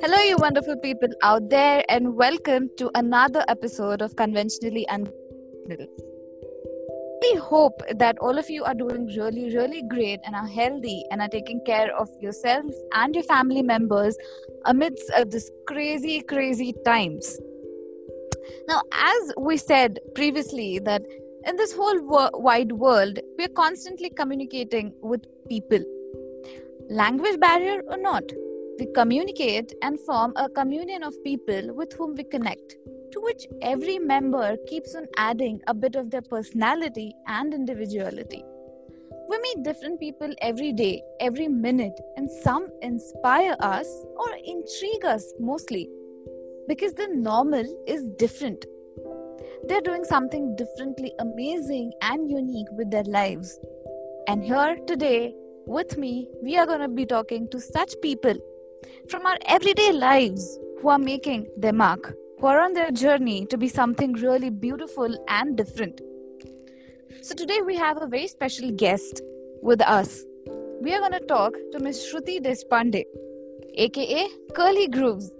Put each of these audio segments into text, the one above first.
Hello, you wonderful people out there, and welcome to another episode of Conventionally Unconventional. We hope that all of you are doing really, really great and are healthy and are taking care of yourself and your family members amidst uh, this crazy, crazy times. Now, as we said previously, that in this whole wo- wide world, we're constantly communicating with people. Language barrier or not, we communicate and form a communion of people with whom we connect, to which every member keeps on adding a bit of their personality and individuality. We meet different people every day, every minute, and some inspire us or intrigue us mostly because the normal is different. They're doing something differently amazing and unique with their lives. And here today, with me, we are going to be talking to such people from our everyday lives who are making their mark, who are on their journey to be something really beautiful and different. So, today we have a very special guest with us. We are going to talk to Ms. Shruti Deshpande, aka Curly Grooves,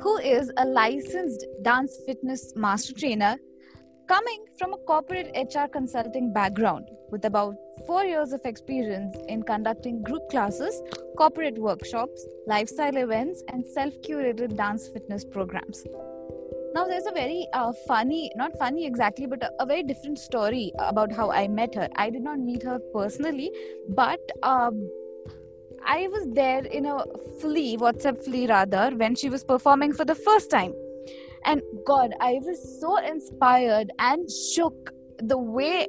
who is a licensed dance fitness master trainer coming from a corporate HR consulting background with about four years of experience in conducting group classes, corporate workshops, lifestyle events, and self curated dance fitness programs. Now, there's a very uh, funny, not funny exactly, but a, a, very different story about how I met her. I did not meet her personally, but um, I was there in a flea, WhatsApp flea rather, when she was performing for the first time. And God, I was so inspired and shook the way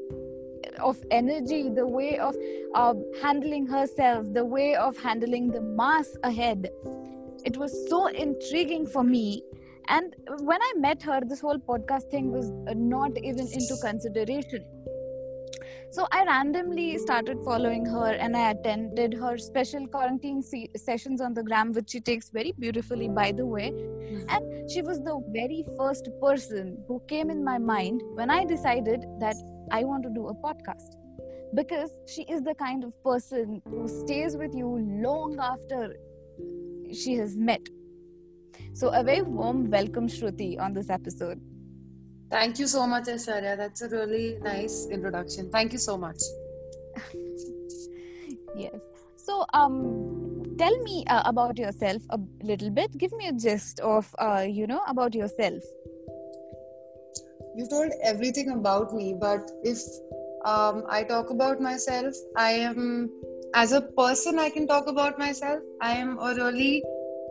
of energy, the way of uh, handling herself, the way of handling the mass ahead. It was so intriguing for me. And when I met her, this whole podcast thing was not even into consideration. So I randomly started following her and I attended her special quarantine se- sessions on the gram, which she takes very beautifully, by the way. Hmm. And she was the very first person who came in my mind when I decided that I want to do a podcast. Because she is the kind of person who stays with you long after she has met. So, a very warm welcome, Shruti, on this episode. Thank you so much, Aishwarya. That's a really nice introduction. Thank you so much. yes. So, um, tell me uh, about yourself a little bit. Give me a gist of, uh, you know, about yourself. You told everything about me, but if um, I talk about myself, I am, as a person, I can talk about myself. I am a really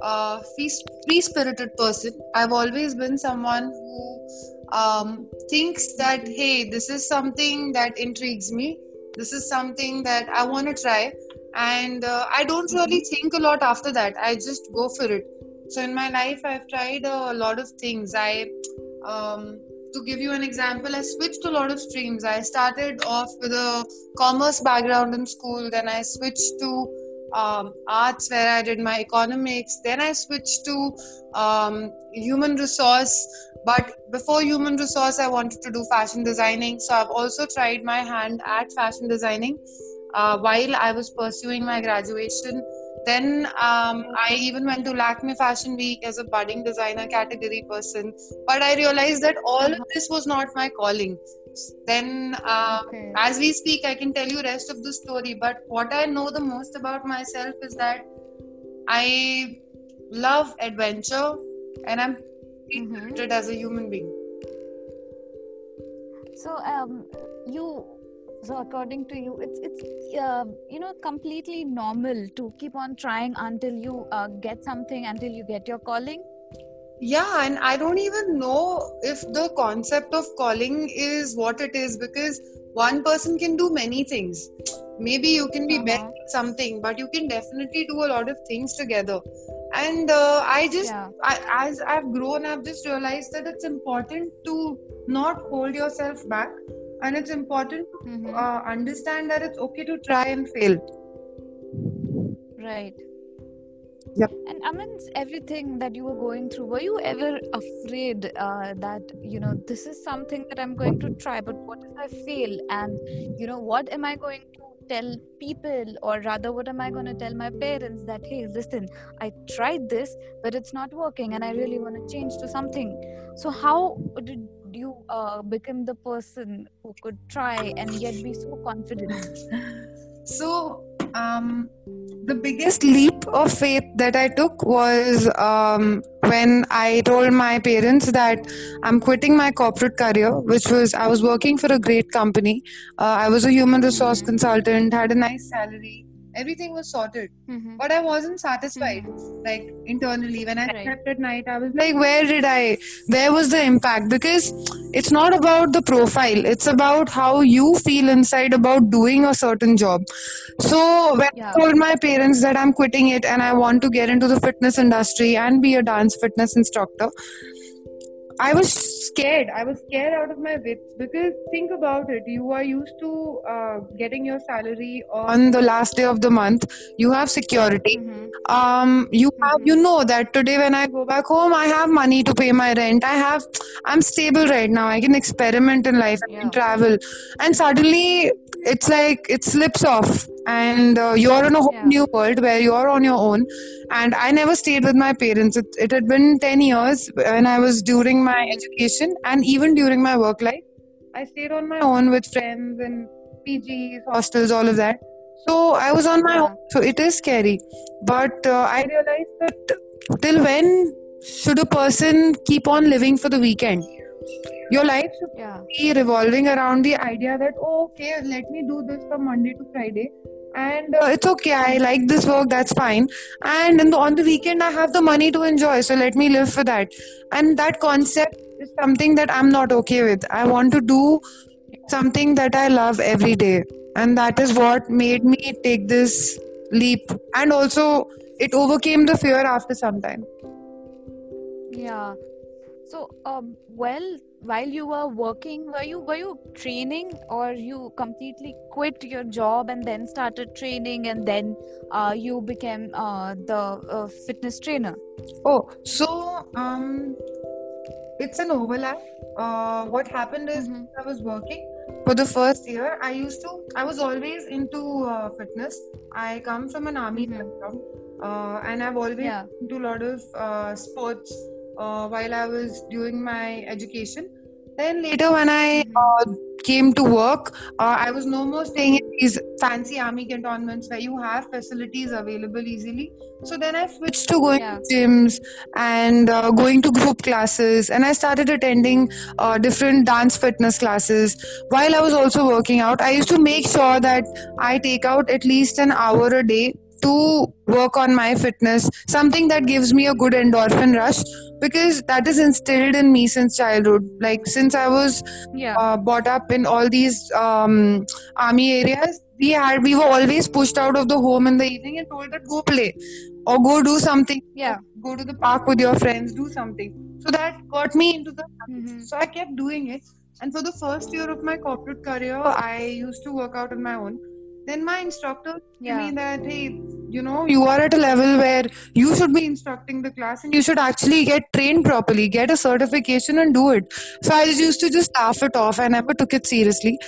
uh, free spirited person. I've always been someone who um, thinks that, hey, this is something that intrigues me. This is something that I want to try. And uh, I don't really think a lot after that. I just go for it. So in my life, I've tried a lot of things. I, um, to give you an example, I switched a lot of streams. I started off with a commerce background in school. Then I switched to um, arts where I did my economics. Then I switched to um, human resource. But before human resource, I wanted to do fashion designing. So I've also tried my hand at fashion designing uh, while I was pursuing my graduation. Then um, I even went to Lakme Fashion Week as a budding designer category person. But I realized that all of this was not my calling then uh, okay. as we speak i can tell you rest of the story but what i know the most about myself is that i love adventure and i'm mm-hmm. as a human being so um, you so according to you it's it's uh, you know completely normal to keep on trying until you uh, get something until you get your calling yeah and i don't even know if the concept of calling is what it is because one person can do many things maybe you can be uh-huh. better at something but you can definitely do a lot of things together and uh, i just yeah. I, as i've grown i've just realized that it's important to not hold yourself back and it's important to mm-hmm. uh, understand that it's okay to try and fail right Yep. And amidst everything that you were going through, were you ever afraid uh, that, you know, this is something that I'm going to try, but what if I fail? And, you know, what am I going to tell people, or rather, what am I going to tell my parents that, hey, listen, I tried this, but it's not working, and I really want to change to something. So, how did you uh, become the person who could try and yet be so confident? So, um, the biggest leap of faith that I took was um, when I told my parents that I'm quitting my corporate career, which was I was working for a great company. Uh, I was a human resource consultant, had a nice salary, everything was sorted Mm-hmm. but i wasn't satisfied like internally when i Right. slept at night i was like where did i where was the impact because it's not about the profile it's about how you feel inside about doing a certain job so when Yeah. i told my parents that i'm quitting it and i want to get into the fitness industry and be a dance fitness instructor I was scared. I was scared out of my wits because think about it. You are used to uh, getting your salary on the last day of the month. You have security. Mm-hmm. Um, you have, you know that today when I go back home, I have money to pay my rent. I have, I'm stable right now. I can experiment in life. I Yeah. can travel, and suddenly it's like it slips off, and uh, you're in a whole Yeah. new world where you're on your own. And I never stayed with my parents. It, it had been 10 years when I was during my education and even during my work life. I stayed on my own with friends and PGs, hostels, all of that. So I was on my Yeah. own. So it is scary. But uh, I realized that till when should a person keep on living for the weekend? Your life should Yeah. be revolving around the idea that, oh, okay, let me do this from Monday to Friday. And uh, it's okay, I like this work, that's fine. And the, on the weekend, I have the money to enjoy, so let me live for that. And that concept is something that I'm not okay with. I want to do something that I love every day. And that is what made me take this leap. And also, it overcame the fear after some time. Yeah. So, um, well, while you were working, were you were you training, or you completely quit your job and then started training, and then uh, you became uh, the uh, fitness trainer? Oh, so um, it's an overlap. Uh, what happened is Mhm. I was working for the first year. I used to. I was always into uh, fitness. I come from an army Mhm. background, uh, and I've always Yeah. into a lot of uh, sports uh, while I was doing my education. Then later, when I uh, came to work, uh, I was no more staying in these fancy army cantonments where you have facilities available easily. So then I switched to going Yeah. to gyms and uh, going to group classes, and I started attending uh, different dance fitness classes. While I was also working out, I used to make sure that I take out at least an hour a day to work on my fitness, something that gives me a good endorphin rush because that is instilled in me since childhood. Like since I was Yeah. uh, brought up in all these um, army areas, we had we were always pushed out of the home in the evening and told that go play or go do something. Yeah. Go to the park with your friends, do something. So that got me into the Mhm. so I kept doing it. And for the first year of my corporate career, I used to work out on my own. Then my instructor told Yeah. me that, hey, you know, you are at a level where you should be instructing the class and you should actually get trained properly, get a certification and do it. So I just used to just laugh it off. I never took it seriously.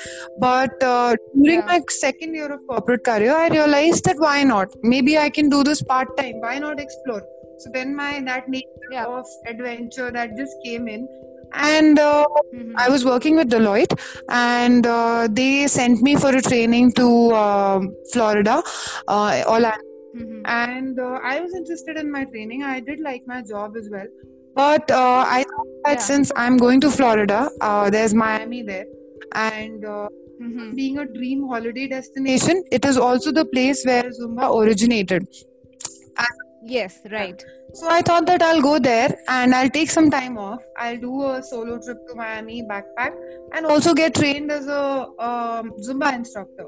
But uh, during Yeah. my second year of corporate career, I realized that why not? Maybe I can do this part time. Why not explore? So then my that nature Yeah. of adventure that just came in. And uh, Mhm. I was working with Deloitte, and uh, they sent me for a training to um Florida, uh, Orlando. Mhm. And uh, I was interested in my training. I did like my job as well. But uh, I thought that Yeah. since I'm going to Florida, uh, there's Miami there, and uh, Mhm. being a dream holiday destination, it is also the place where Zumba originated. Yes. Right. So I thought that I'll go there and I'll take some time off. I'll do a solo trip to Miami, backpack, and also get trained as a um, Zumba instructor.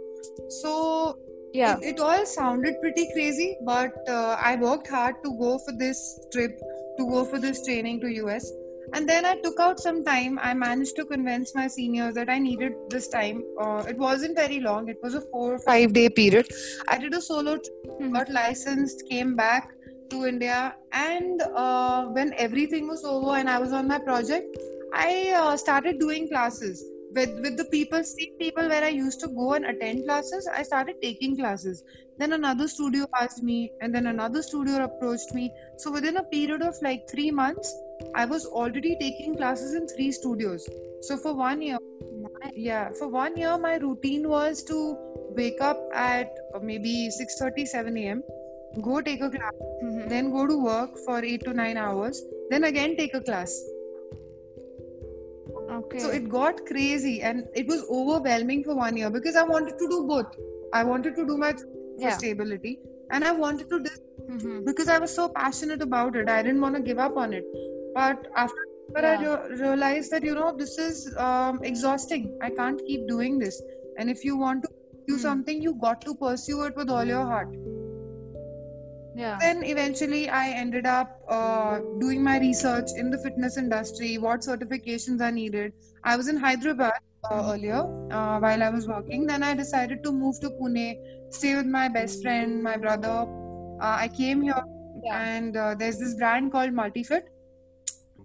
So Yeah. it, it all sounded pretty crazy, but uh, I worked hard to go for this trip, to go for this training to US. And then I took out some time. I managed to convince my seniors that I needed this time. Uh, it wasn't very long. It was a four or five day period. I did a solo trip Mhm. got licensed, came back to India, and uh, when everything was over and I was on my project, I uh, started doing classes. With with the people, same people where I used to go and attend classes, I started taking classes. Then another studio asked me, and then another studio approached me. So within a period of like three months, I was already taking classes in three studios. So for one year, yeah, for one year, my routine was to wake up at uh, maybe 6:30, 7 a.m. Go take a class, Mhm. then go to work for eight to nine hours, then again take a class. Okay. So it got crazy and it was overwhelming for one year because I wanted to do both. I wanted to do my for Yeah. stability and I wanted to do Mhm. because I was so passionate about it. I didn't want to give up on it. But after but I re- realized that you know this is um, exhausting. I can't keep doing this. And if you want to do Hmm. something, you got to pursue it with all your heart. Yeah. Then eventually, I ended up uh, doing my research in the fitness industry, what certifications are needed. I was in Hyderabad uh, earlier uh, while I was working. Then I decided to move to Pune, stay with my best friend, my brother. Uh, I came here, Yeah. and uh, there's this brand called Multifit.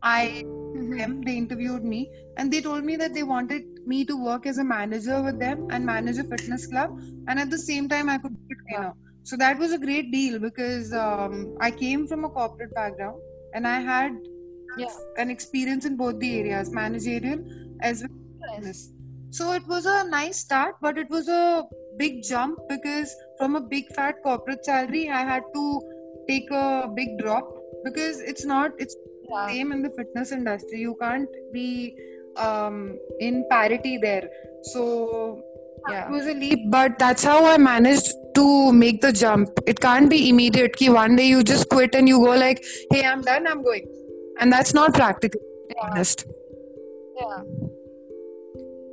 I Mhm. them, they interviewed me, and they told me that they wanted me to work as a manager with them and manage a fitness club, and at the same time, I could be a trainer. So that was a great deal because um, I came from a corporate background and I had Yeah. an experience in both the areas, managerial as well as business. So it was a nice start, but it was a big jump because from a big fat corporate salary, I had to take a big drop because it's not it's Yeah. same in the fitness industry. You can't be um, in parity there. So Yeah. it was a leap, but that's how I managed to make the jump. It can't be immediate. Ki one day you just quit and you go like, "Hey, I'm done. I'm going," and that's not practical. to be Yeah. honest. Yeah.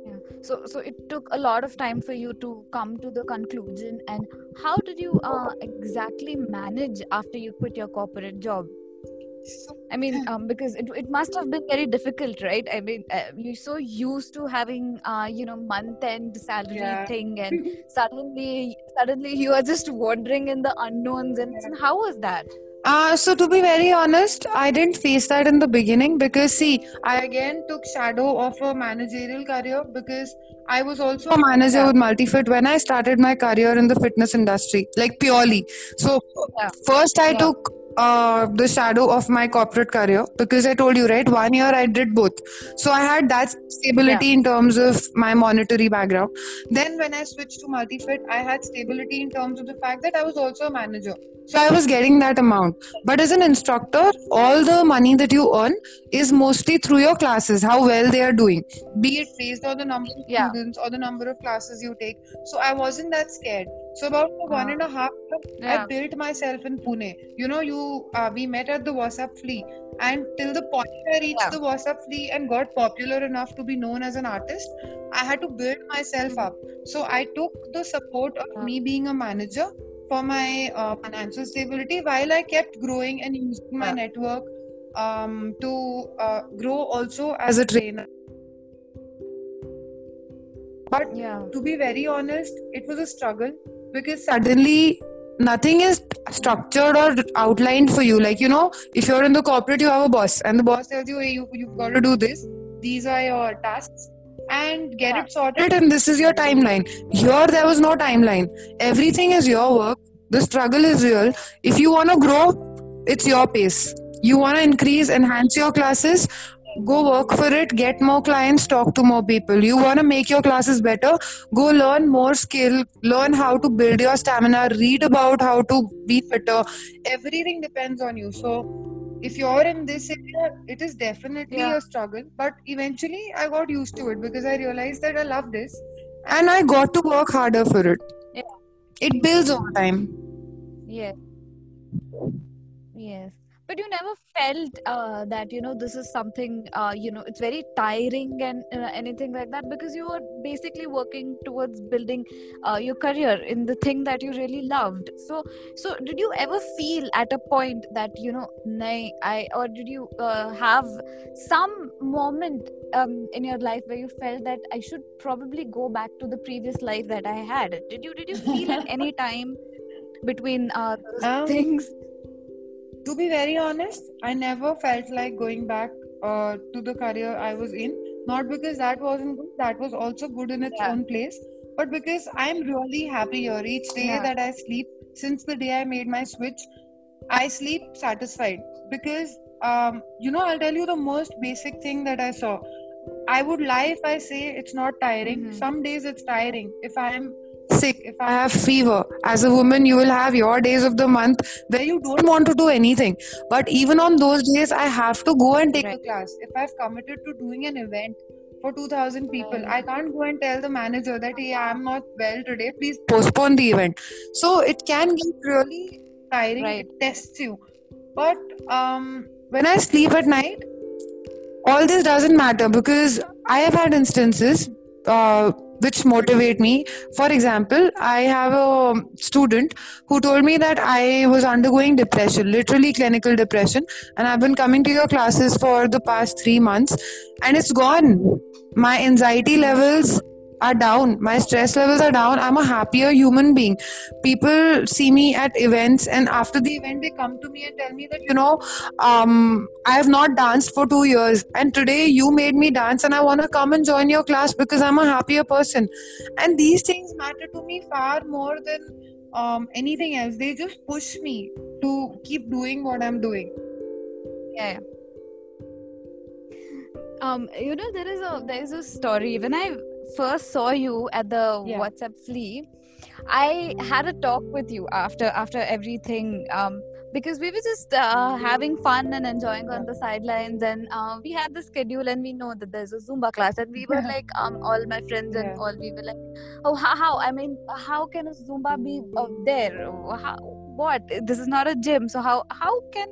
Yeah. So, so it took a lot of time for you to come to the conclusion. And how did you uh, exactly manage after you quit your corporate job? I mean, um, because it, it must have been very difficult, right? I mean, uh, you're so used to having, uh, you know, month-end salary Yeah. thing, and suddenly, suddenly you are just wandering in the unknowns. And how was that? Uh, so to be very honest, I didn't face that in the beginning because see, I again took shadow of a managerial career because I was also a manager Yeah. with Multifit when I started my career in the fitness industry, like purely. So Yeah. first I Yeah. took uh, the shadow of my corporate career because I told you right, one year I did both. So I had that stability in terms of my monetary background. Then when I switched to Multifit, I had stability in terms of the fact that I was also a manager. So I was getting that amount. But as an instructor, all the money that you earn is mostly through your classes, how well they are doing, be it based on the number of Yeah. students or the number of classes you take. So I wasn't that scared. So about one and a half year, Yeah. I built myself in Pune. You know, you uh, we met at the WhatsApp Flea, and till the point I reached Yeah. the WhatsApp Flea and got popular enough to be known as an artist, I had to build myself up. So I took the support of Yeah. me being a manager for my uh, financial stability while I kept growing and using my network um, to uh, grow also as a trainer. But Yeah. to be very honest, it was a struggle because suddenly nothing is structured or outlined for you. Like, you know, if you're in the corporate, you have a boss, and the boss tells you, hey, you, you've got to do this, these are your tasks, and get it sorted, and this is your timeline. Here, there was no timeline. Everything is your work, the struggle is real. If you want to grow, it's your pace. You want to increase, enhance your classes, go work for it get more clients talk to more people you want to make your classes better go learn more skill learn how to build your stamina read about how to be fitter everything depends on you so if you're in this area it is definitely Yeah. a struggle but eventually i got used to it because i realized that i love this and i got to work harder for it Yeah. it builds over time Yes. Yes. But you never felt uh, that, you know, this is something, uh, you know, it's very tiring and uh, anything like that because you were basically working towards building uh, your career in the thing that you really loved. So, so did you ever feel at a point that, you know, nay, I, or did you uh, have some moment um, in your life where you felt that I should probably go back to the previous life that I had? Did you, did you feel at any time between uh, those Um, things? To be very honest, I never felt like going back uh, to the career I was in not because that wasn't good that was also good in its Yeah. own place but because i'm really happy here each day Yeah. that i sleep since the day i made my switch i sleep satisfied because um, you know i'll tell you the most basic thing that i saw i would lie if i say it's not tiring Mhm. some days it's tiring if i am sick if i have fever as a woman you will have your days of the month where you don't want to do anything. But even on those days i have to go and take Right. a class. If i've committed to doing an event for 2000 people i can't go and tell the manager that hey i'm not well today. Please postpone the event. So it can get really tiring. Right. it tests you. But um when i sleep at night all this doesn't matter because i have had instances uh, which motivate me. For example i have a student who told me that i was undergoing depression literally clinical depression and i've been coming to your classes for the past 3 months and it's gone. My anxiety levels are down. My stress levels are down. I'm a happier human being. People see me at events and after the event they come to me and tell me that you know um, i have not danced for two years and today you made me dance and i want to come and join your class because i'm a happier person. And these things matter to me far more than um, anything else. They just push me to keep doing what i'm doing. Yeah, yeah. um you know there is a there is a story. When i first saw you at the Yeah. whatsapp flea i had a talk with you after after everything um because we were just uh, having fun and enjoying on the sidelines and uh, we had the schedule and we know that there's a zumba class and we were like um all my friends and Yeah. all we were like oh how, how i mean how can a zumba be uh, there how, what? This is not a gym. So how how can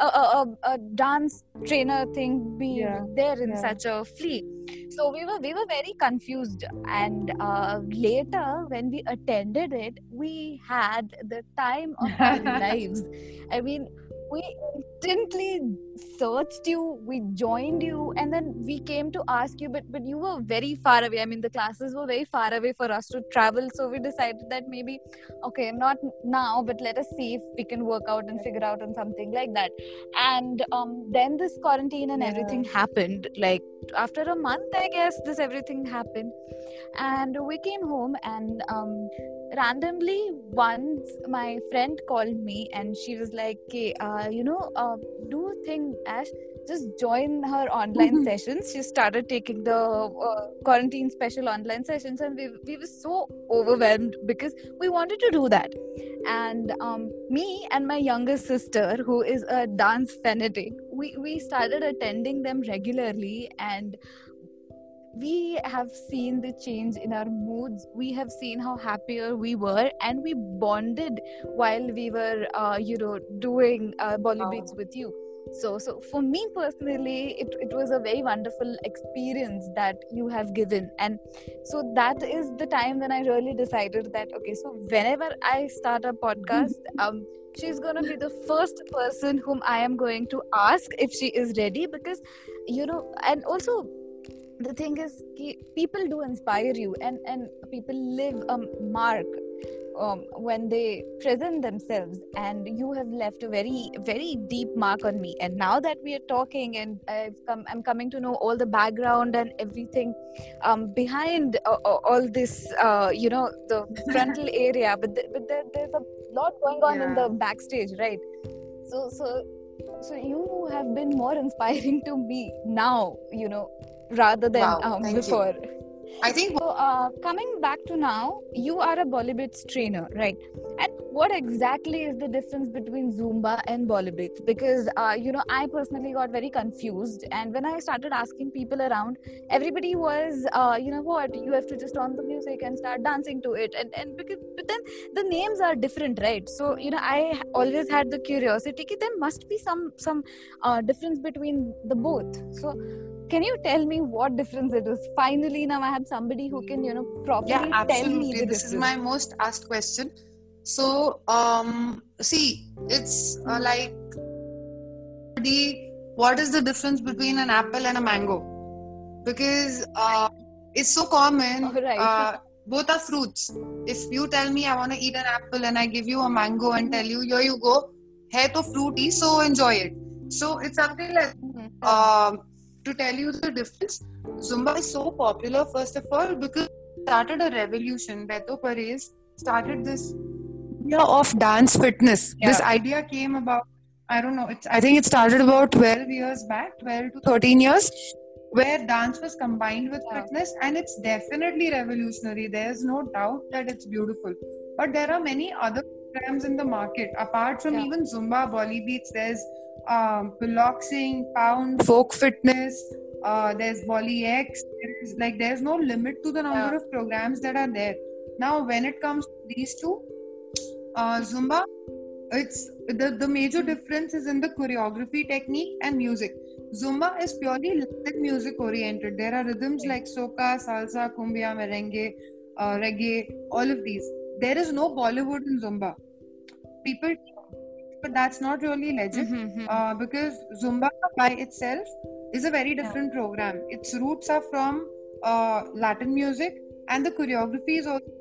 a, a, a, dance trainer thing be Yeah, there in yeah. such a flea so we were we were very confused. And uh, later when we attended it we had the time of our lives. I mean we instantly searched you we joined you and then we came to ask you but but you were very far away. I mean the classes were very far away for us to travel so we decided that maybe okay not now but let us see if we can work out and figure out on something like that. And um, then this quarantine and Yeah. everything happened like after a month i guess this everything happened. And we came home and um, randomly once my friend called me and she was like okay, uh, you know uh, do a thing ash just join her online Mhm. sessions she started taking the uh, quarantine special online sessions and we, we were so overwhelmed because we wanted to do that and um, me and my younger sister who is a dance fanatic we, we started attending them regularly and we have seen the change in our moods. We have seen how happier we were and we bonded while we were uh, you know doing uh, bolly beats with you. So so for me personally it, it was a very wonderful experience that you have given. And so that is the time when i really decided that okay so whenever i start a podcast um she's going to be the first person whom i am going to ask if she is ready because you know and also the thing is ki people do inspire you and and people live a mark um, when they present themselves. And you have left a very very deep mark on me. And now that we are talking and I've come, i'm coming to know all the background and everything um, behind uh, uh, all this uh, you know the frontal area but, th- but there, there's a lot going on in the backstage right? So so so you have been more inspiring to me now you know rather than Wow, um, thank you. before. I think so uh, coming back to now you are a bollywood trainer right? And what exactly is the difference between zumba and bollywood? Because uh, you know i personally got very confused and when i started asking people around everybody was uh, you know what you have to just on the music and start dancing to it and and because but then the names are different right? So you know i always had the curiosity ki there must be some some uh, difference between the both. So can you tell me what difference it is? Finally now i have somebody who can you know properly yeah tell me absolutely. The this is my most asked question. So um see it's uh, like the what is the difference between an apple and a mango? Because uh, it's so common Right. uh, both are fruits. If you tell me i want to eat an apple and i give you a mango and tell you here you go hai to fruity so enjoy it. So it's something like Mhm. um, to tell you the difference Zumba is so popular, first of all, because it started a revolution. Beto Perez started this idea of dance fitness. Yeah. This idea came about, I don't know, it's, I think it started about 12 years back, 12 to 13 years, where dance was combined with Yeah. fitness, and it's definitely revolutionary. There's no doubt that it's beautiful. But there are many other programs in the market apart from Yeah. even Zumba, Bolly Beats. There's um, piloxing, pound, folk fitness. Uh, there's Bolly X. There is like there's no limit to the number Yeah. of programs that are there. Now, when it comes to these two, uh, Zumba, it's the the major difference is in the choreography technique and music. Zumba is purely Latin music oriented. There are rhythms like soca, salsa, cumbia, merengue, uh, reggae, all of these. There is no Bollywood in Zumba. People, but that's not really legit Mhm. uh, because Zumba by itself is a very different program. Its roots are from uh, Latin music, and the choreography is also.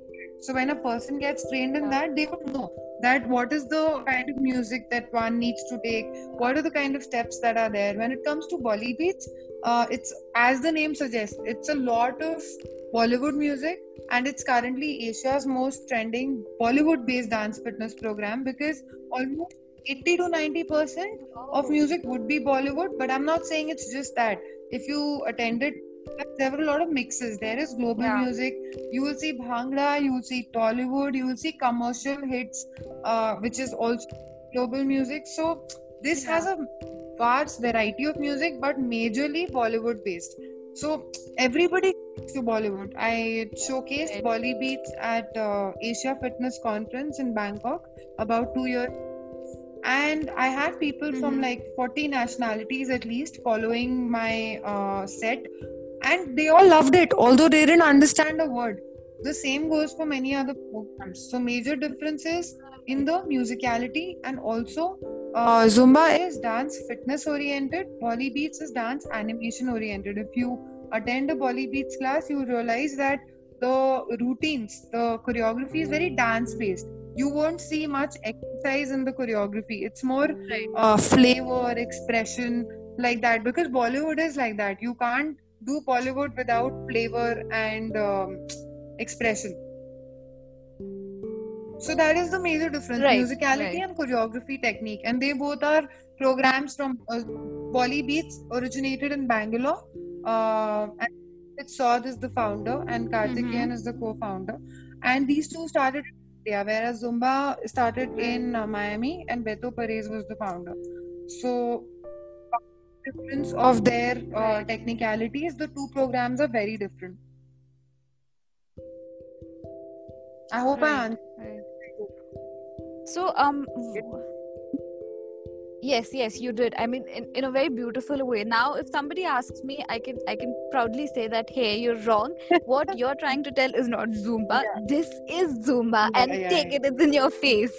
So when a person gets trained in that, they would know that what is the kind of music that one needs to take, what are the kind of steps that are there. When it comes to Bolly beats, uh, it's as the name suggests, it's a lot of Bollywood music, and it's currently Asia's most trending Bollywood-based dance fitness program because almost 80 to 90 percent of music would be Bollywood, but I'm not saying it's just that. If you attended, a lot of mixes. There is global Yeah. music. You will see Bhangra, you will see Tollywood, you will see commercial hits, uh, which is also global music. So this Yeah. has a vast variety of music, but majorly Bollywood based. So everybody to Bollywood. I showcased. Bolly Beats at uh, Asia Fitness Conference in Bangkok about two years and i had people from Mhm. like 40 nationalities at least following my uh, set. And they all loved it although they didn't understand a word. The same goes for many other programs. So major differences in the musicality and also uh, zumba is dance fitness oriented bolly beats is dance animation oriented. If you attend a bolly beats class you realize that the routines the choreography is very dance based you won't see much exercise in the choreography. It's more Right. uh, flavor, expression, like that. Because Bollywood is like that. You can't do Bollywood without flavor and um, expression. So that is the major difference: Right, musicality right. and choreography technique, and they both are programs from uh, Bolly Beats, originated in Bangalore. Uh, and Saud is the founder, and Karthikeyan Mhm. is the co-founder. And these two started India, whereas Zumba started in uh, Miami, and Beto Perez was the founder. So, difference of their uh, technicalities, the two programs are very different. I hope I answered. Right. So, um, w- yes, yes, you did. I mean, in, in a very beautiful way. Now, if somebody asks me, I can I can proudly say that, hey, you're wrong. What you're trying to tell is not Zumba. This is Zumba, Yeah, and yeah, take yeah. it. It's in your face.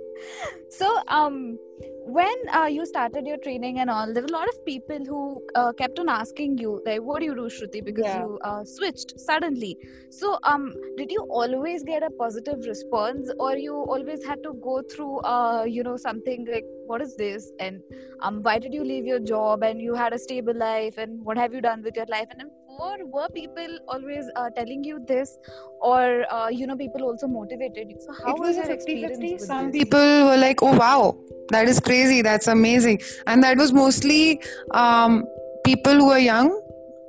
so, um, when uh, you started your training and all, there were a lot of people who uh, kept on asking you, like, what do you do, Shruti? Because Yeah. you uh, switched suddenly. So, um, did you always get a positive response, or you always had to go through, uh, you know, something like, what is this, and um, why did you leave your job, and you had a stable life, and what have you done with your life, and or were people always uh, telling you this, or uh, you know, people also motivated you? So, how it was a your 50 experience 50 with some this? people were like oh wow that is crazy. That's amazing. And that was mostly um, people who are young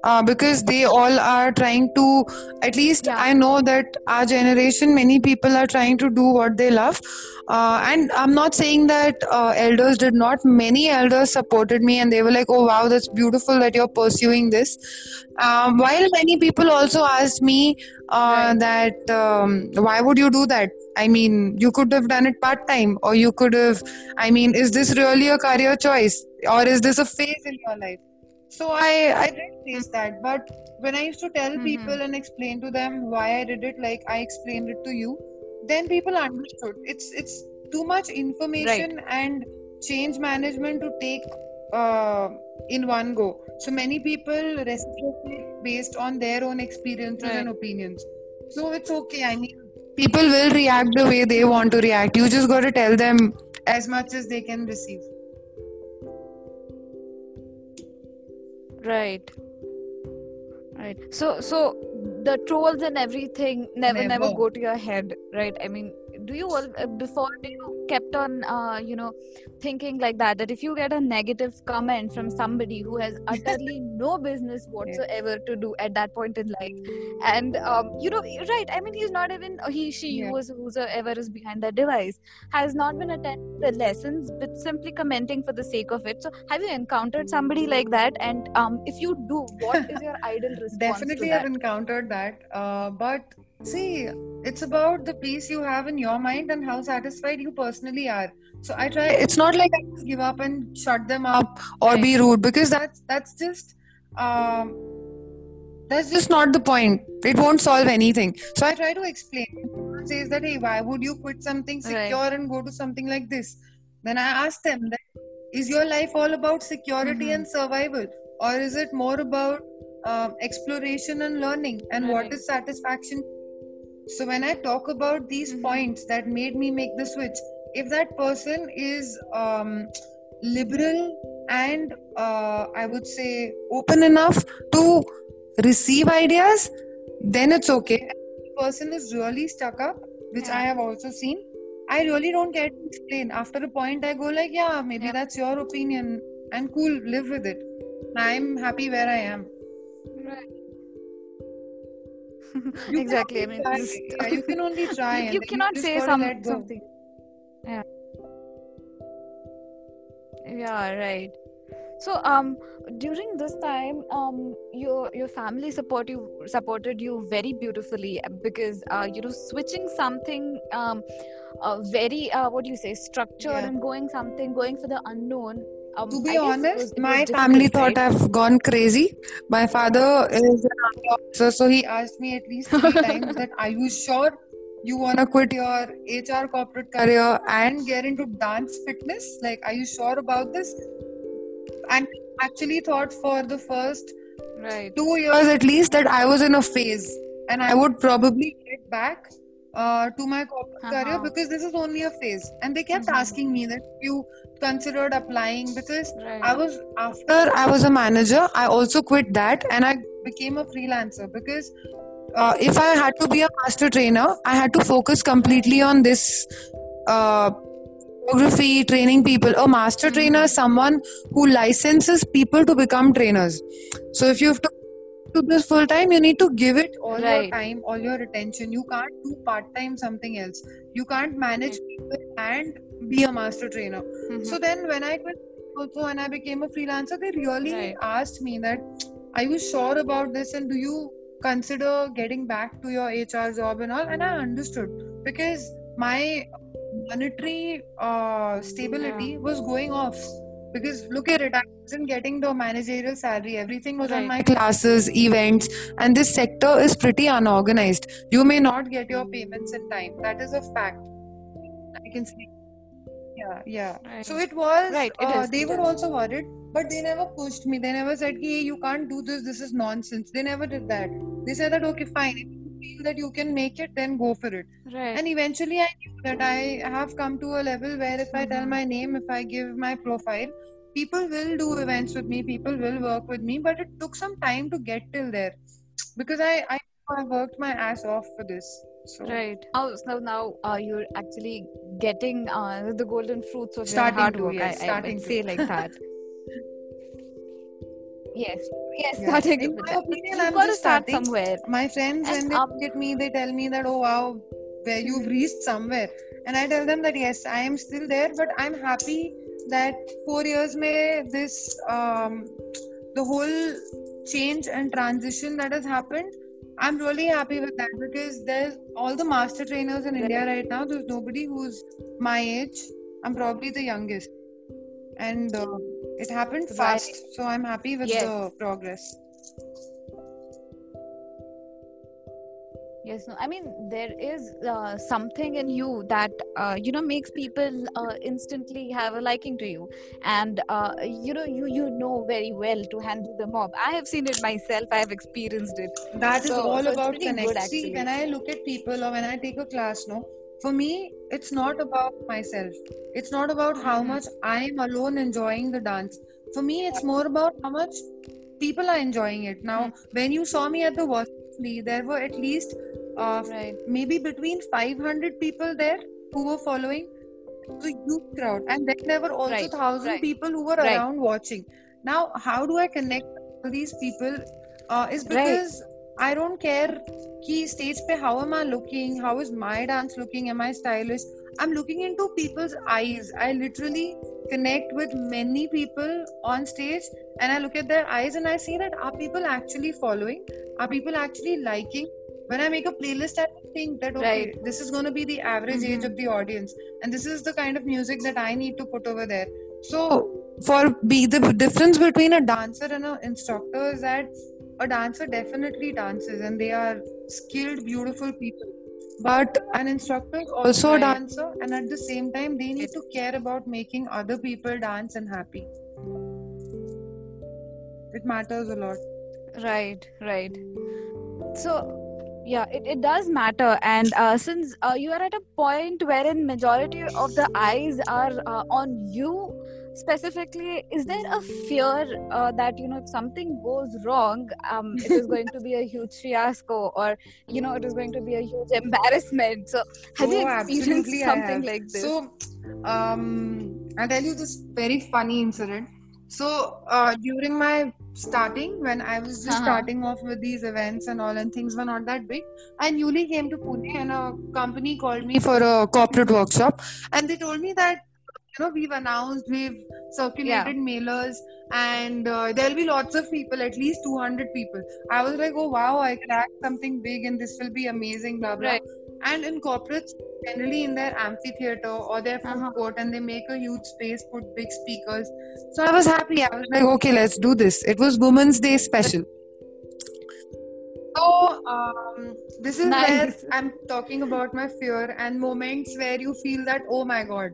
uh, because they all are trying to at least Yeah. i know that our generation many people are trying to do what they love uh, and i'm not saying that uh, elders did not many elders supported me and they were like oh wow that's beautiful that you're pursuing this um, while many people also asked me uh, Right. that um, why would you do that i mean you could have done it part time or you could have i mean is this really a career choice or is this a phase in your life so i i did face that but when i used to tell Mhm. people and explain to them why i did it like i explained it to you then people understood. It's it's too much information and change management to take uh, in one go. So many people reciprocate based on their own experiences and opinions. So it's okay. I mean people will react the way they want to react. You just got to tell them as much as they can receive Right. right so so the trolls and everything never never, Never. go to your head right i mean do you all uh, before do you kept on uh, you know thinking like that that if you get a negative comment from somebody who has utterly no business whatsoever to do at that point in life and um, you know right i mean he's not even he she Yeah. was whoever is behind that device has not been attending the lessons but simply commenting for the sake of it so have you encountered somebody like that and um, if you do what is your ideal response Definitely, I've encountered that. Uh, but see, it's about the peace you have in your mind and how satisfied you personally are. So I try. It's not like I just give up and shut them up or be rude because that's that's just um, that's just not the point. It won't solve anything. So I try to explain. Someone says that hey, why would you quit something Right. secure and go to something like this? Then I ask them that is your life all about security Mhm. and survival, or is it more about um, exploration and learning and what Right. is satisfaction so when i talk about these Mhm. points that made me make the switch if that person is um, liberal and uh, i would say open enough to receive ideas then it's okay if the person is really stuck up which i have also seen i really don't care to explain after a point i go like yeah maybe Yeah. that's your opinion and cool live with it i'm happy where i am Right. You exactly. I mean, only just- try. Yeah, you can only try. you, you cannot just say some something. Yeah. Yeah. Right. So, um, during this time, um, your your family support you supported you very beautifully uh, because uh, you know switching something um, uh, very uh, what do you say structured Yeah. and going something going for the unknown. Um, To be honest, my family thought right? I've gone crazy. My father is an army officer, so he asked me at least three times that are you sure you wanna quit your HR corporate career and get into dance fitness? Like, are you sure about this? And actually thought for the first right. two years at least that I was in a phase and I would probably get back uh, to my corporate career Uh-huh. because this is only a phase. And they kept Mhm. asking me that you considered applying because Right. I was after I was a manager, I also quit that and I became a freelancer because uh, if I had to be a master trainer, I had to focus completely on this uh, choreography, training people. A master trainer is someone who licenses people to become trainers. So if you have to do this full time, you need to give it all your time, all your attention. You can't do part time something else. You can't manage people and be a master trainer. Mhm. So then when I quit also and I became a freelancer, they really Right. asked me that are you sure about this and do you consider getting back to your HR job and all? And I understood because my monetary uh, stability was going off. Because look at it, I wasn't getting the managerial salary. Everything was on my classes, events, and this sector is pretty unorganized. You may not get your payments in time. That is a fact. I can see. Yeah, yeah. Right. So it was. Right, it uh, they it were also worried, but they never pushed me. They never said, "Hey, you can't do this. This is nonsense." They never did that. They said that, "Okay, fine. If you feel that you can make it, then go for it." right. And eventually, I knew that I have come to a level where if I tell Mhm. my name, if I give my profile, people will do events with me. People will work with me. But it took some time to get till there, because I I, I worked my ass off for this. So Right. Now, so now uh, you're actually getting uh, the golden fruits of Starting your hard to, work. yes, I, I starting would say like that. yes. Yes. Yeah. Starting In my opinion, You've I'm to just start starting. somewhere. my friends And, when they look at me they tell me that oh wow where you've reached somewhere and i tell them that yes i am still there but i'm happy that four years may this um, the whole change and transition that has happened i'm really happy with that because there's all the master trainers in india right now. There's nobody who's my age. I'm probably the youngest. And uh, it happened fast so i'm happy with Yes. the progress Yes. No. I mean, there is uh, something in you that uh, you know makes people uh, instantly have a liking to you, and uh, you know you you know very well to handle the mob. I have seen it myself. I have experienced it. That is So- all so about pretty connect. See, when I look at people or when I take a class, no, for me, it's not about myself. It's not about how Mhm. much I am alone enjoying the dance. For me, it's more about how much people are enjoying it now when you saw me at the Wasabi, there were at least uh, Right. maybe between 500 people there who were following the huge crowd. And then there were also Right, thousand right, people who were around watching. Now how do i connect these people? Uh, is because i don't care ki stage pe how am i looking? How is my dance looking? Am i stylish? I'm looking into people's eyes. I literally connect with many people on stage and i look at their eyes and i see that are people actually following? Are people actually liking when I make a playlist, I think that okay, Right. this is going to be the average age Mhm. of the audience, and this is the kind of music that I need to put over there. So, for be the difference between a dancer and an instructor is that a dancer definitely dances, and they are skilled, beautiful people. But an instructor is also a dancer, and at the same time, they need to care about making other people dance and happy. It matters a lot. Right, right. So, yeah, it, it does matter. And uh, since uh, you are at a point wherein majority of the eyes are uh, on you specifically, is there a fear uh, that, you know, if something goes wrong, um, it is going to be a huge fiasco or, you know, it is going to be a huge embarrassment? So, have you Oh, experienced something like this? So, um, I'll tell you this very funny incident. So, uh, during my starting, when I was just Uh-huh. starting off with these events and all, and things were not that big, I newly came to Pune, and a company called me for a corporate workshop, and they told me that you know we've announced, we've circulated mailers, and uh, there'll be lots of people, at least 200 people. I was like, oh wow, I cracked something big, and this will be amazing, blah blah. Right. And in corporates, generally in their amphitheater or their food Uh-huh. court, and they make a huge space, put big speakers. So I was happy. I was like, okay, let's do this. It was Women's Day special. So um, this is Nice. where I'm talking about my fear and moments where you feel that, oh my god,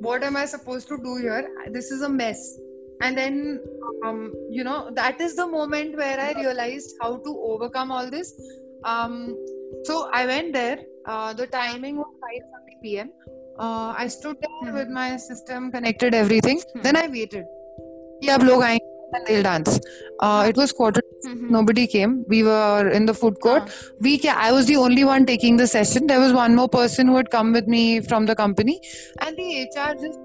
what am I supposed to do here? This is a mess. And then, um, you know, that is the moment where I realized how to overcome all this. Um, so I went there. Uh, the timing was 5:30 p.m. Uh, I stood there hmm. with my system, connected everything. Hmm. Then I waited. Yeah, log aayenge and they'll dance. Uh, it was quarter. Mm-hmm. Nobody came. We were in the food court. Uh-huh. We ca- I was the only one taking the session. There was one more person who had come with me from the company, and the HR just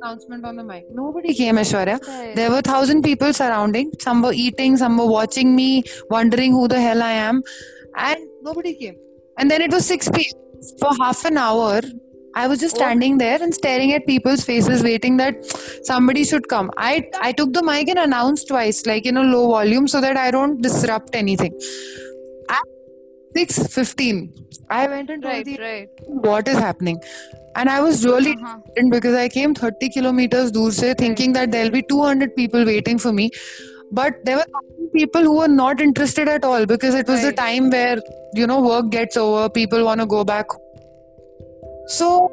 announcement on the mic. Nobody came, Aishwarya. Right. There were thousand people surrounding. Some were eating, some were watching me, wondering who the hell I am. And nobody came. And then it was 6 p.m. For half an hour, I was just Oh. standing there and staring at people's faces, waiting that somebody should come. I I took the mic and announced twice, like in a low volume, so that I don't disrupt anything. At 6:15, I went and told Right, the right. what is happening, and I was really Uh-huh. because I came 30 kilometers se thinking that there'll be 200 people waiting for me. But there were people who were not interested at all because it was the Right. time where, you know, work gets over, people want to go back. So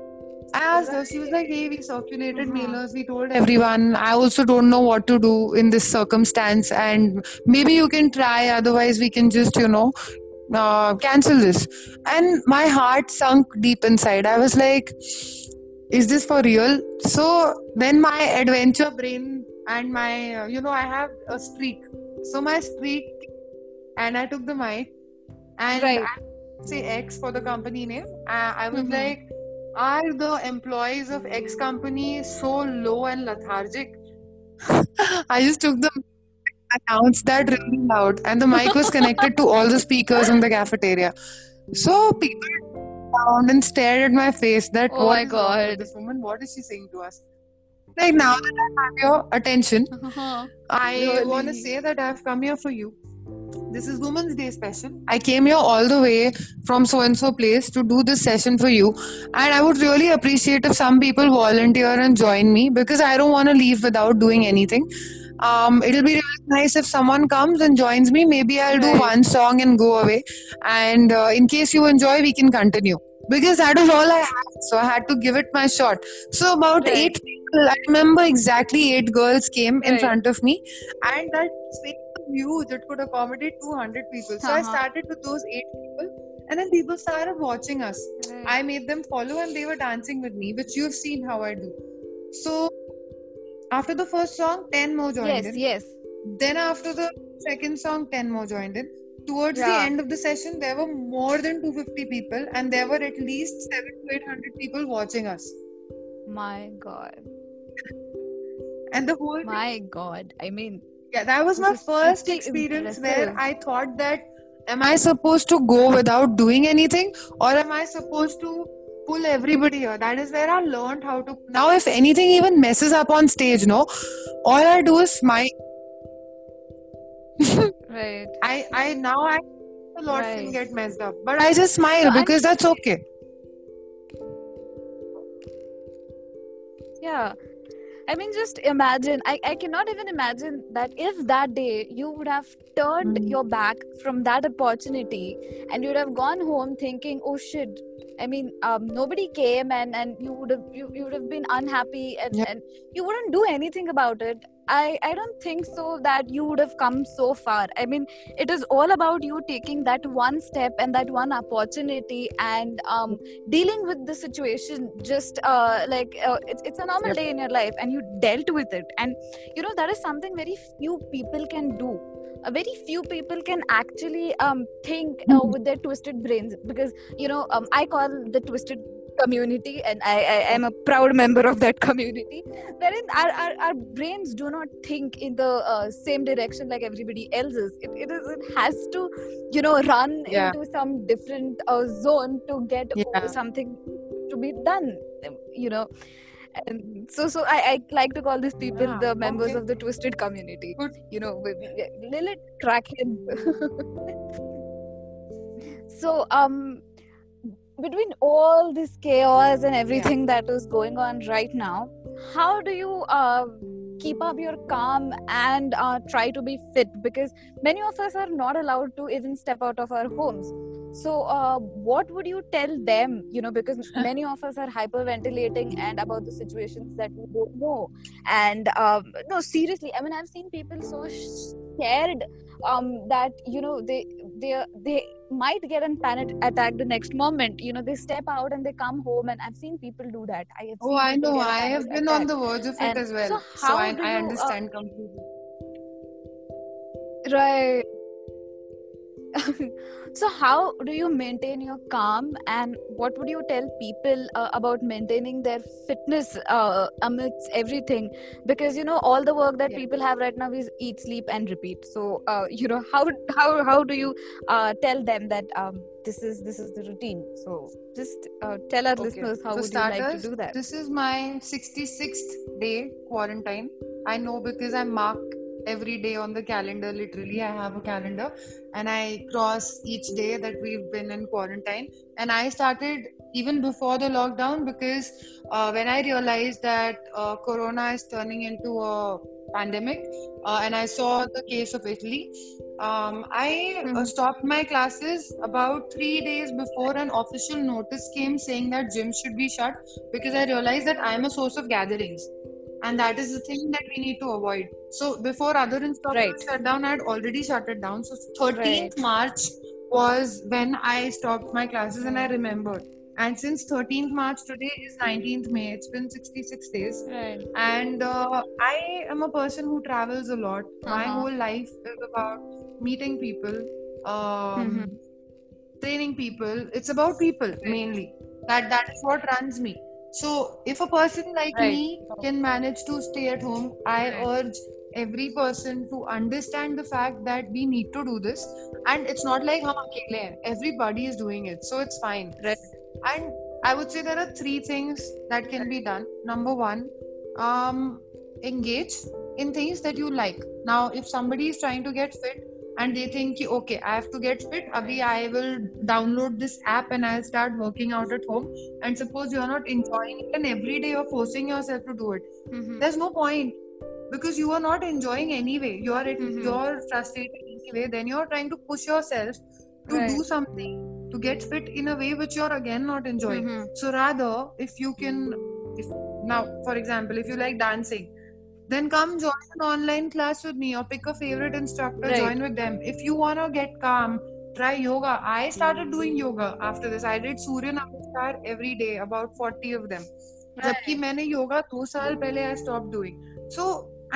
I asked her, she was like, hey, we circulated Uh-huh. mailers, we told everyone. I also don't know what to do in this circumstance, and maybe you can try, otherwise, we can just, you know, uh, cancel this. And my heart sunk deep inside. I was like, is this for real? So then my adventure brain and my, uh, you know, I have a streak. So my streak, and I took the mic and Right. I say X for the company name. I, I was Mhm. like, are the employees of X company so low and lethargic? I just took the announced that really loud, and the mic was connected to all the speakers in the cafeteria. So people around and stared at my face. That Oh my is wrong with God. this woman? What is she saying to us? Like now that I have your attention, Uh-huh. I Really? want to say that I've come here for you. This is Women's Day special. I came here all the way from so and so place to do this session for you. And I would really appreciate if some people volunteer and join me because I don't want to leave without doing anything. Um, it'll be really nice if someone comes and joins me. Maybe I'll do one song and go away. And uh, in case you enjoy, we can continue. Because that was all I had. So I had to give it my shot. So about Right. eight people, I remember exactly eight girls came in Right. front of me. And that space was huge. It could accommodate 200 people. So I Uh-huh. started with those eight people. And then people started watching us. Right. I made them follow and they were dancing with me, which you've seen how I do. So after the first song, 10 more joined yes, in. yes. then after the second song 10 more joined in towards the end of the session there were more than 250 people and there were at least 7 to 800 people watching us My God. And the whole My God. I mean, yeah that was my first experience impressive. where i thought that am i supposed to go without doing anything or am i supposed to pull everybody here that is where i learned how to now if anything even messes up on stage no all i do is smile right. i i now i a lot Right. can get messed up but i just smile So because that's okay Yeah. I mean, just imagine. I, I cannot even imagine that if that day you would have turned Mhm. your back from that opportunity and you would have gone home thinking, oh shit. I mean, um, nobody came and, and you would have you, you would have been unhappy and, and you wouldn't do anything about it. I, I don't think so that you would have come so far. I mean, it is all about you taking that one step and that one opportunity and um, dealing with the situation just uh, like uh, it's, it's a normal Yep. day in your life and you dealt with it and you know that is something very few people can do uh, very few people can actually um, think uh, Mhm. with their twisted brains because you know um, i call the twisted community and I, I am a proud member of that community wherein our, our, our brains do not think in the uh, same direction like everybody else's it, it is it has to you know run Yeah. into some different uh, zone to get Yeah. something to be done you know and so so I, I like to call these people Yeah, the members okay. of the twisted community Good. you know with Lilith Kraken so um between all this chaos and everything that is going on right now how do you uh, keep up your calm and uh, try to be fit? Because many of us are not allowed to even step out of our homes. So uh, what would you tell them? You know because many of us are hyperventilating and about the situations that we don't know. And um, no seriously i mean i've seen people so scared um, that you know they they they might get a panic attack the next moment. You know they step out and they come home and i've seen people do that. I have oh i know. i have been attack. on the verge of it as well. so so, I, do I you, uh, understand completely. Right so how do you maintain your calm and what would you tell people uh, about maintaining their fitness uh, amidst everything because you know all the work that Yeah. people have right now is eat sleep and repeat so uh, you know how how how do you uh, tell them that um, this is this is the routine so just uh, tell our Okay. listeners how For would you like to starters, do that This is my 66th day quarantine. I know because I mark every day on the calendar. Literally, I have a calendar and I cross each day that we've been in quarantine. And I started even before the lockdown because uh, when I realized that uh, Corona is turning into a pandemic, uh, and I saw the case of Italy, um, I uh, Mhm. stopped my classes about three days before an official notice came saying that gyms should be shut because I realized that I'm a source of gatherings. And that is the thing that we need to avoid. So before other instructors Right. shut down, I had already shut it down. So 13th Right. March was when I stopped my classes and I remembered. And since 13th March today is 19th May, it's been 66 days right and uh, i am a person who travels a lot my Uh-huh. whole life is about meeting people um, Mhm. training people it's about people mainly that that is what runs me so if a person like Right. me can manage to stay at home i Right. urge every person to understand the fact that we need to do this and it's not like hum akele hain. everybody is doing it so it's fine right and i would say there are three things that can be done number one um engage in things that you like now if somebody is trying to get fit and they think ki, okay i have to get fit abhi i will download this app and i'll start working out at home and suppose you're not enjoying it and every day you're forcing yourself to do it Mhm. there's no point because you are not enjoying anyway you're at, Mhm. you're frustrated anyway then you're trying to push yourself to Right. do something to get fit in a way which you're again not enjoying Mhm. so rather if you can if now for example if you like dancing then come join an online class with me or pick a favorite instructor Right. join with them if you want to get calm try yoga i started doing yoga after this i did surya namaskar every day about 40 of them जबकि मैंने योगा दो साल पहले I stop doing so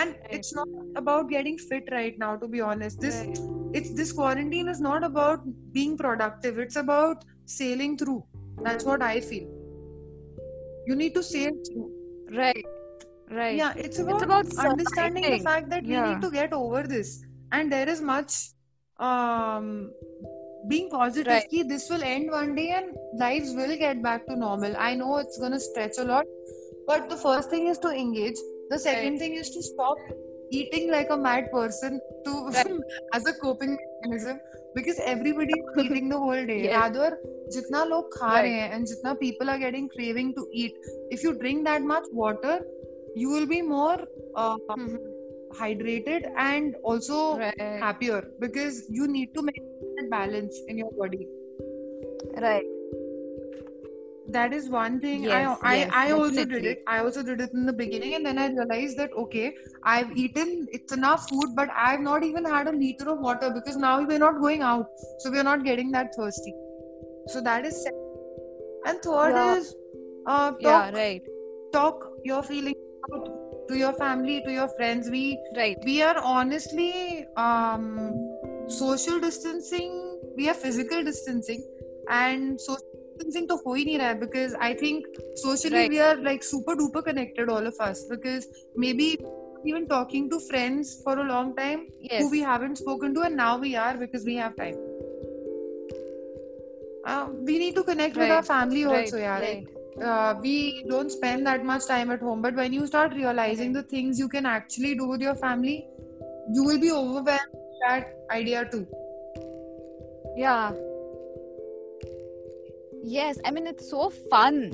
and Right. it's not about getting fit right now to be honest this Right. it's this quarantine is not about being productive it's about sailing through that's what i feel you need to sail through Right. right yeah it's about, it's about understanding the fact that yeah. we need to get over this and there is much um being positive right. Key, this will end one day and lives will get back to normal i know it's going to stretch a lot but the first thing is to engage the second right. thing is to stop eating like a mad person to right. as a coping mechanism because everybody is eating the whole day rather jitna log kha right. rahe and jitna people are getting craving to eat if you drink that much water you will be more uh, Mhm. hydrated and also Right. happier because you need to maintain that balance in your body Right. that is one thing Yes, i i, yes, I also did it i also did it in the beginning and then i realized that okay i've eaten it's enough food but i've not even had a liter of water because now we're not going out so we're not getting that thirsty so that is second. and third Yeah. is uh talk Yeah. Right. talk your feelings to your family to your friends we Right. we are honestly um social distancing we are physical distancing and social distancing to ho hi nahi raha because i think socially Right. we are like super duper connected all of us because maybe even talking to friends for a long time Yes. who we haven't spoken to and now we are because we have time uh, we need to connect with our Right, family Right. also yeah Right. Uh, we don't spend that much time at home but when you start realizing the things you can actually do with your family you will be overwhelmed with that idea too Yeah. Yes, I mean it's so fun,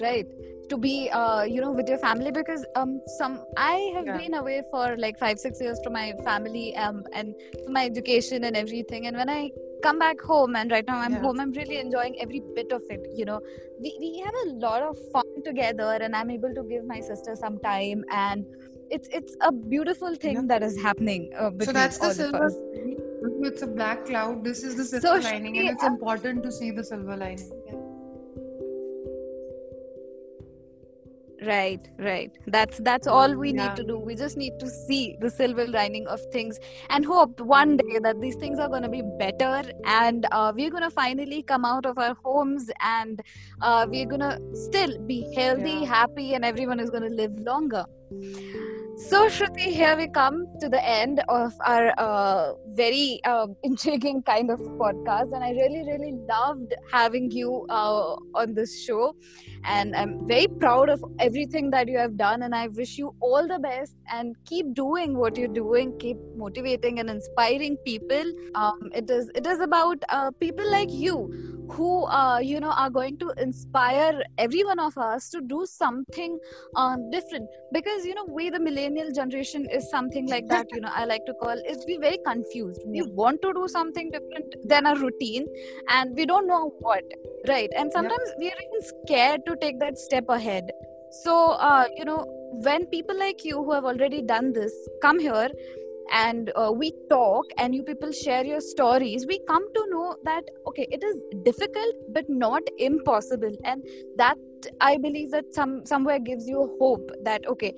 right? To be, uh, you know, with your family because um, some I have Yeah. been away for like five, six years from my family um, and for my education and everything. And when I come back home, and right now I'm Yeah. home, I'm really enjoying every bit of it. You know, we we have a lot of fun together, and I'm able to give my sister some time, and it's it's a beautiful thing Yeah. that is happening uh, so that's the silver it's a black cloud this is the silver should lining and it's important to see the silver lining yeah. Right right that's that's all we Yeah. need to do we just need to see the silver lining of things and hope one day that these things are going to be better and uh, we're going to finally come out of our homes and uh, we're going to still be healthy Yeah. happy and everyone is going to live longer so shruti here we come to the end of our uh, very uh, intriguing kind of podcast and i really really loved having you uh, on this show and i'm very proud of everything that you have done and i wish you all the best and keep doing what you're doing keep motivating and inspiring people. Um, it is it is about uh, people like you who uh, you know are going to inspire every one of us to do something uh, different. Because you know we the millennial generation is something like that you know i like to call is we very confused. We want to do something different than a routine and we don't know what right and sometimes we are even scared to take that step ahead. So uh, you know when people like you who have already done this come here and uh, we talk and you people share your stories we come to know that okay it is difficult but not impossible. And that i believe that some somewhere gives you hope that okay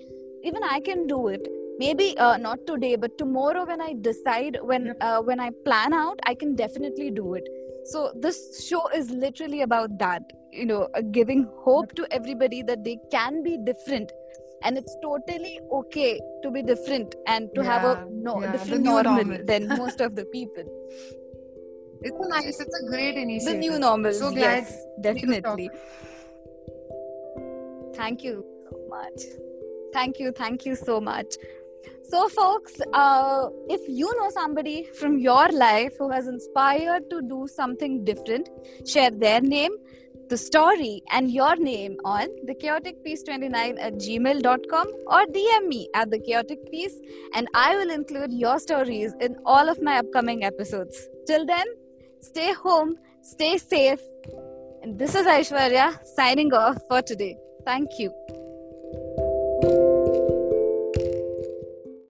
even i can do it. Maybe uh, not today but tomorrow when i decide when uh, when i plan out i can definitely do it so this show is literally about that you know uh, giving hope to everybody that they can be different and it's totally okay to be different and to have a no yeah, different normal normal. than most of the people it's a nice it's a great initiative. the new normal so glad yes we could talk. definitely thank you so much thank you thank you so much so folks uh, if you know somebody from your life who has inspired to do something different share their name the story and your name on the chaotic piece 29 at gmail.com or dm me at the chaotic piece and i will include your stories in all of my upcoming episodes. Till then stay home stay safe and this is aishwarya signing off for today. Thank you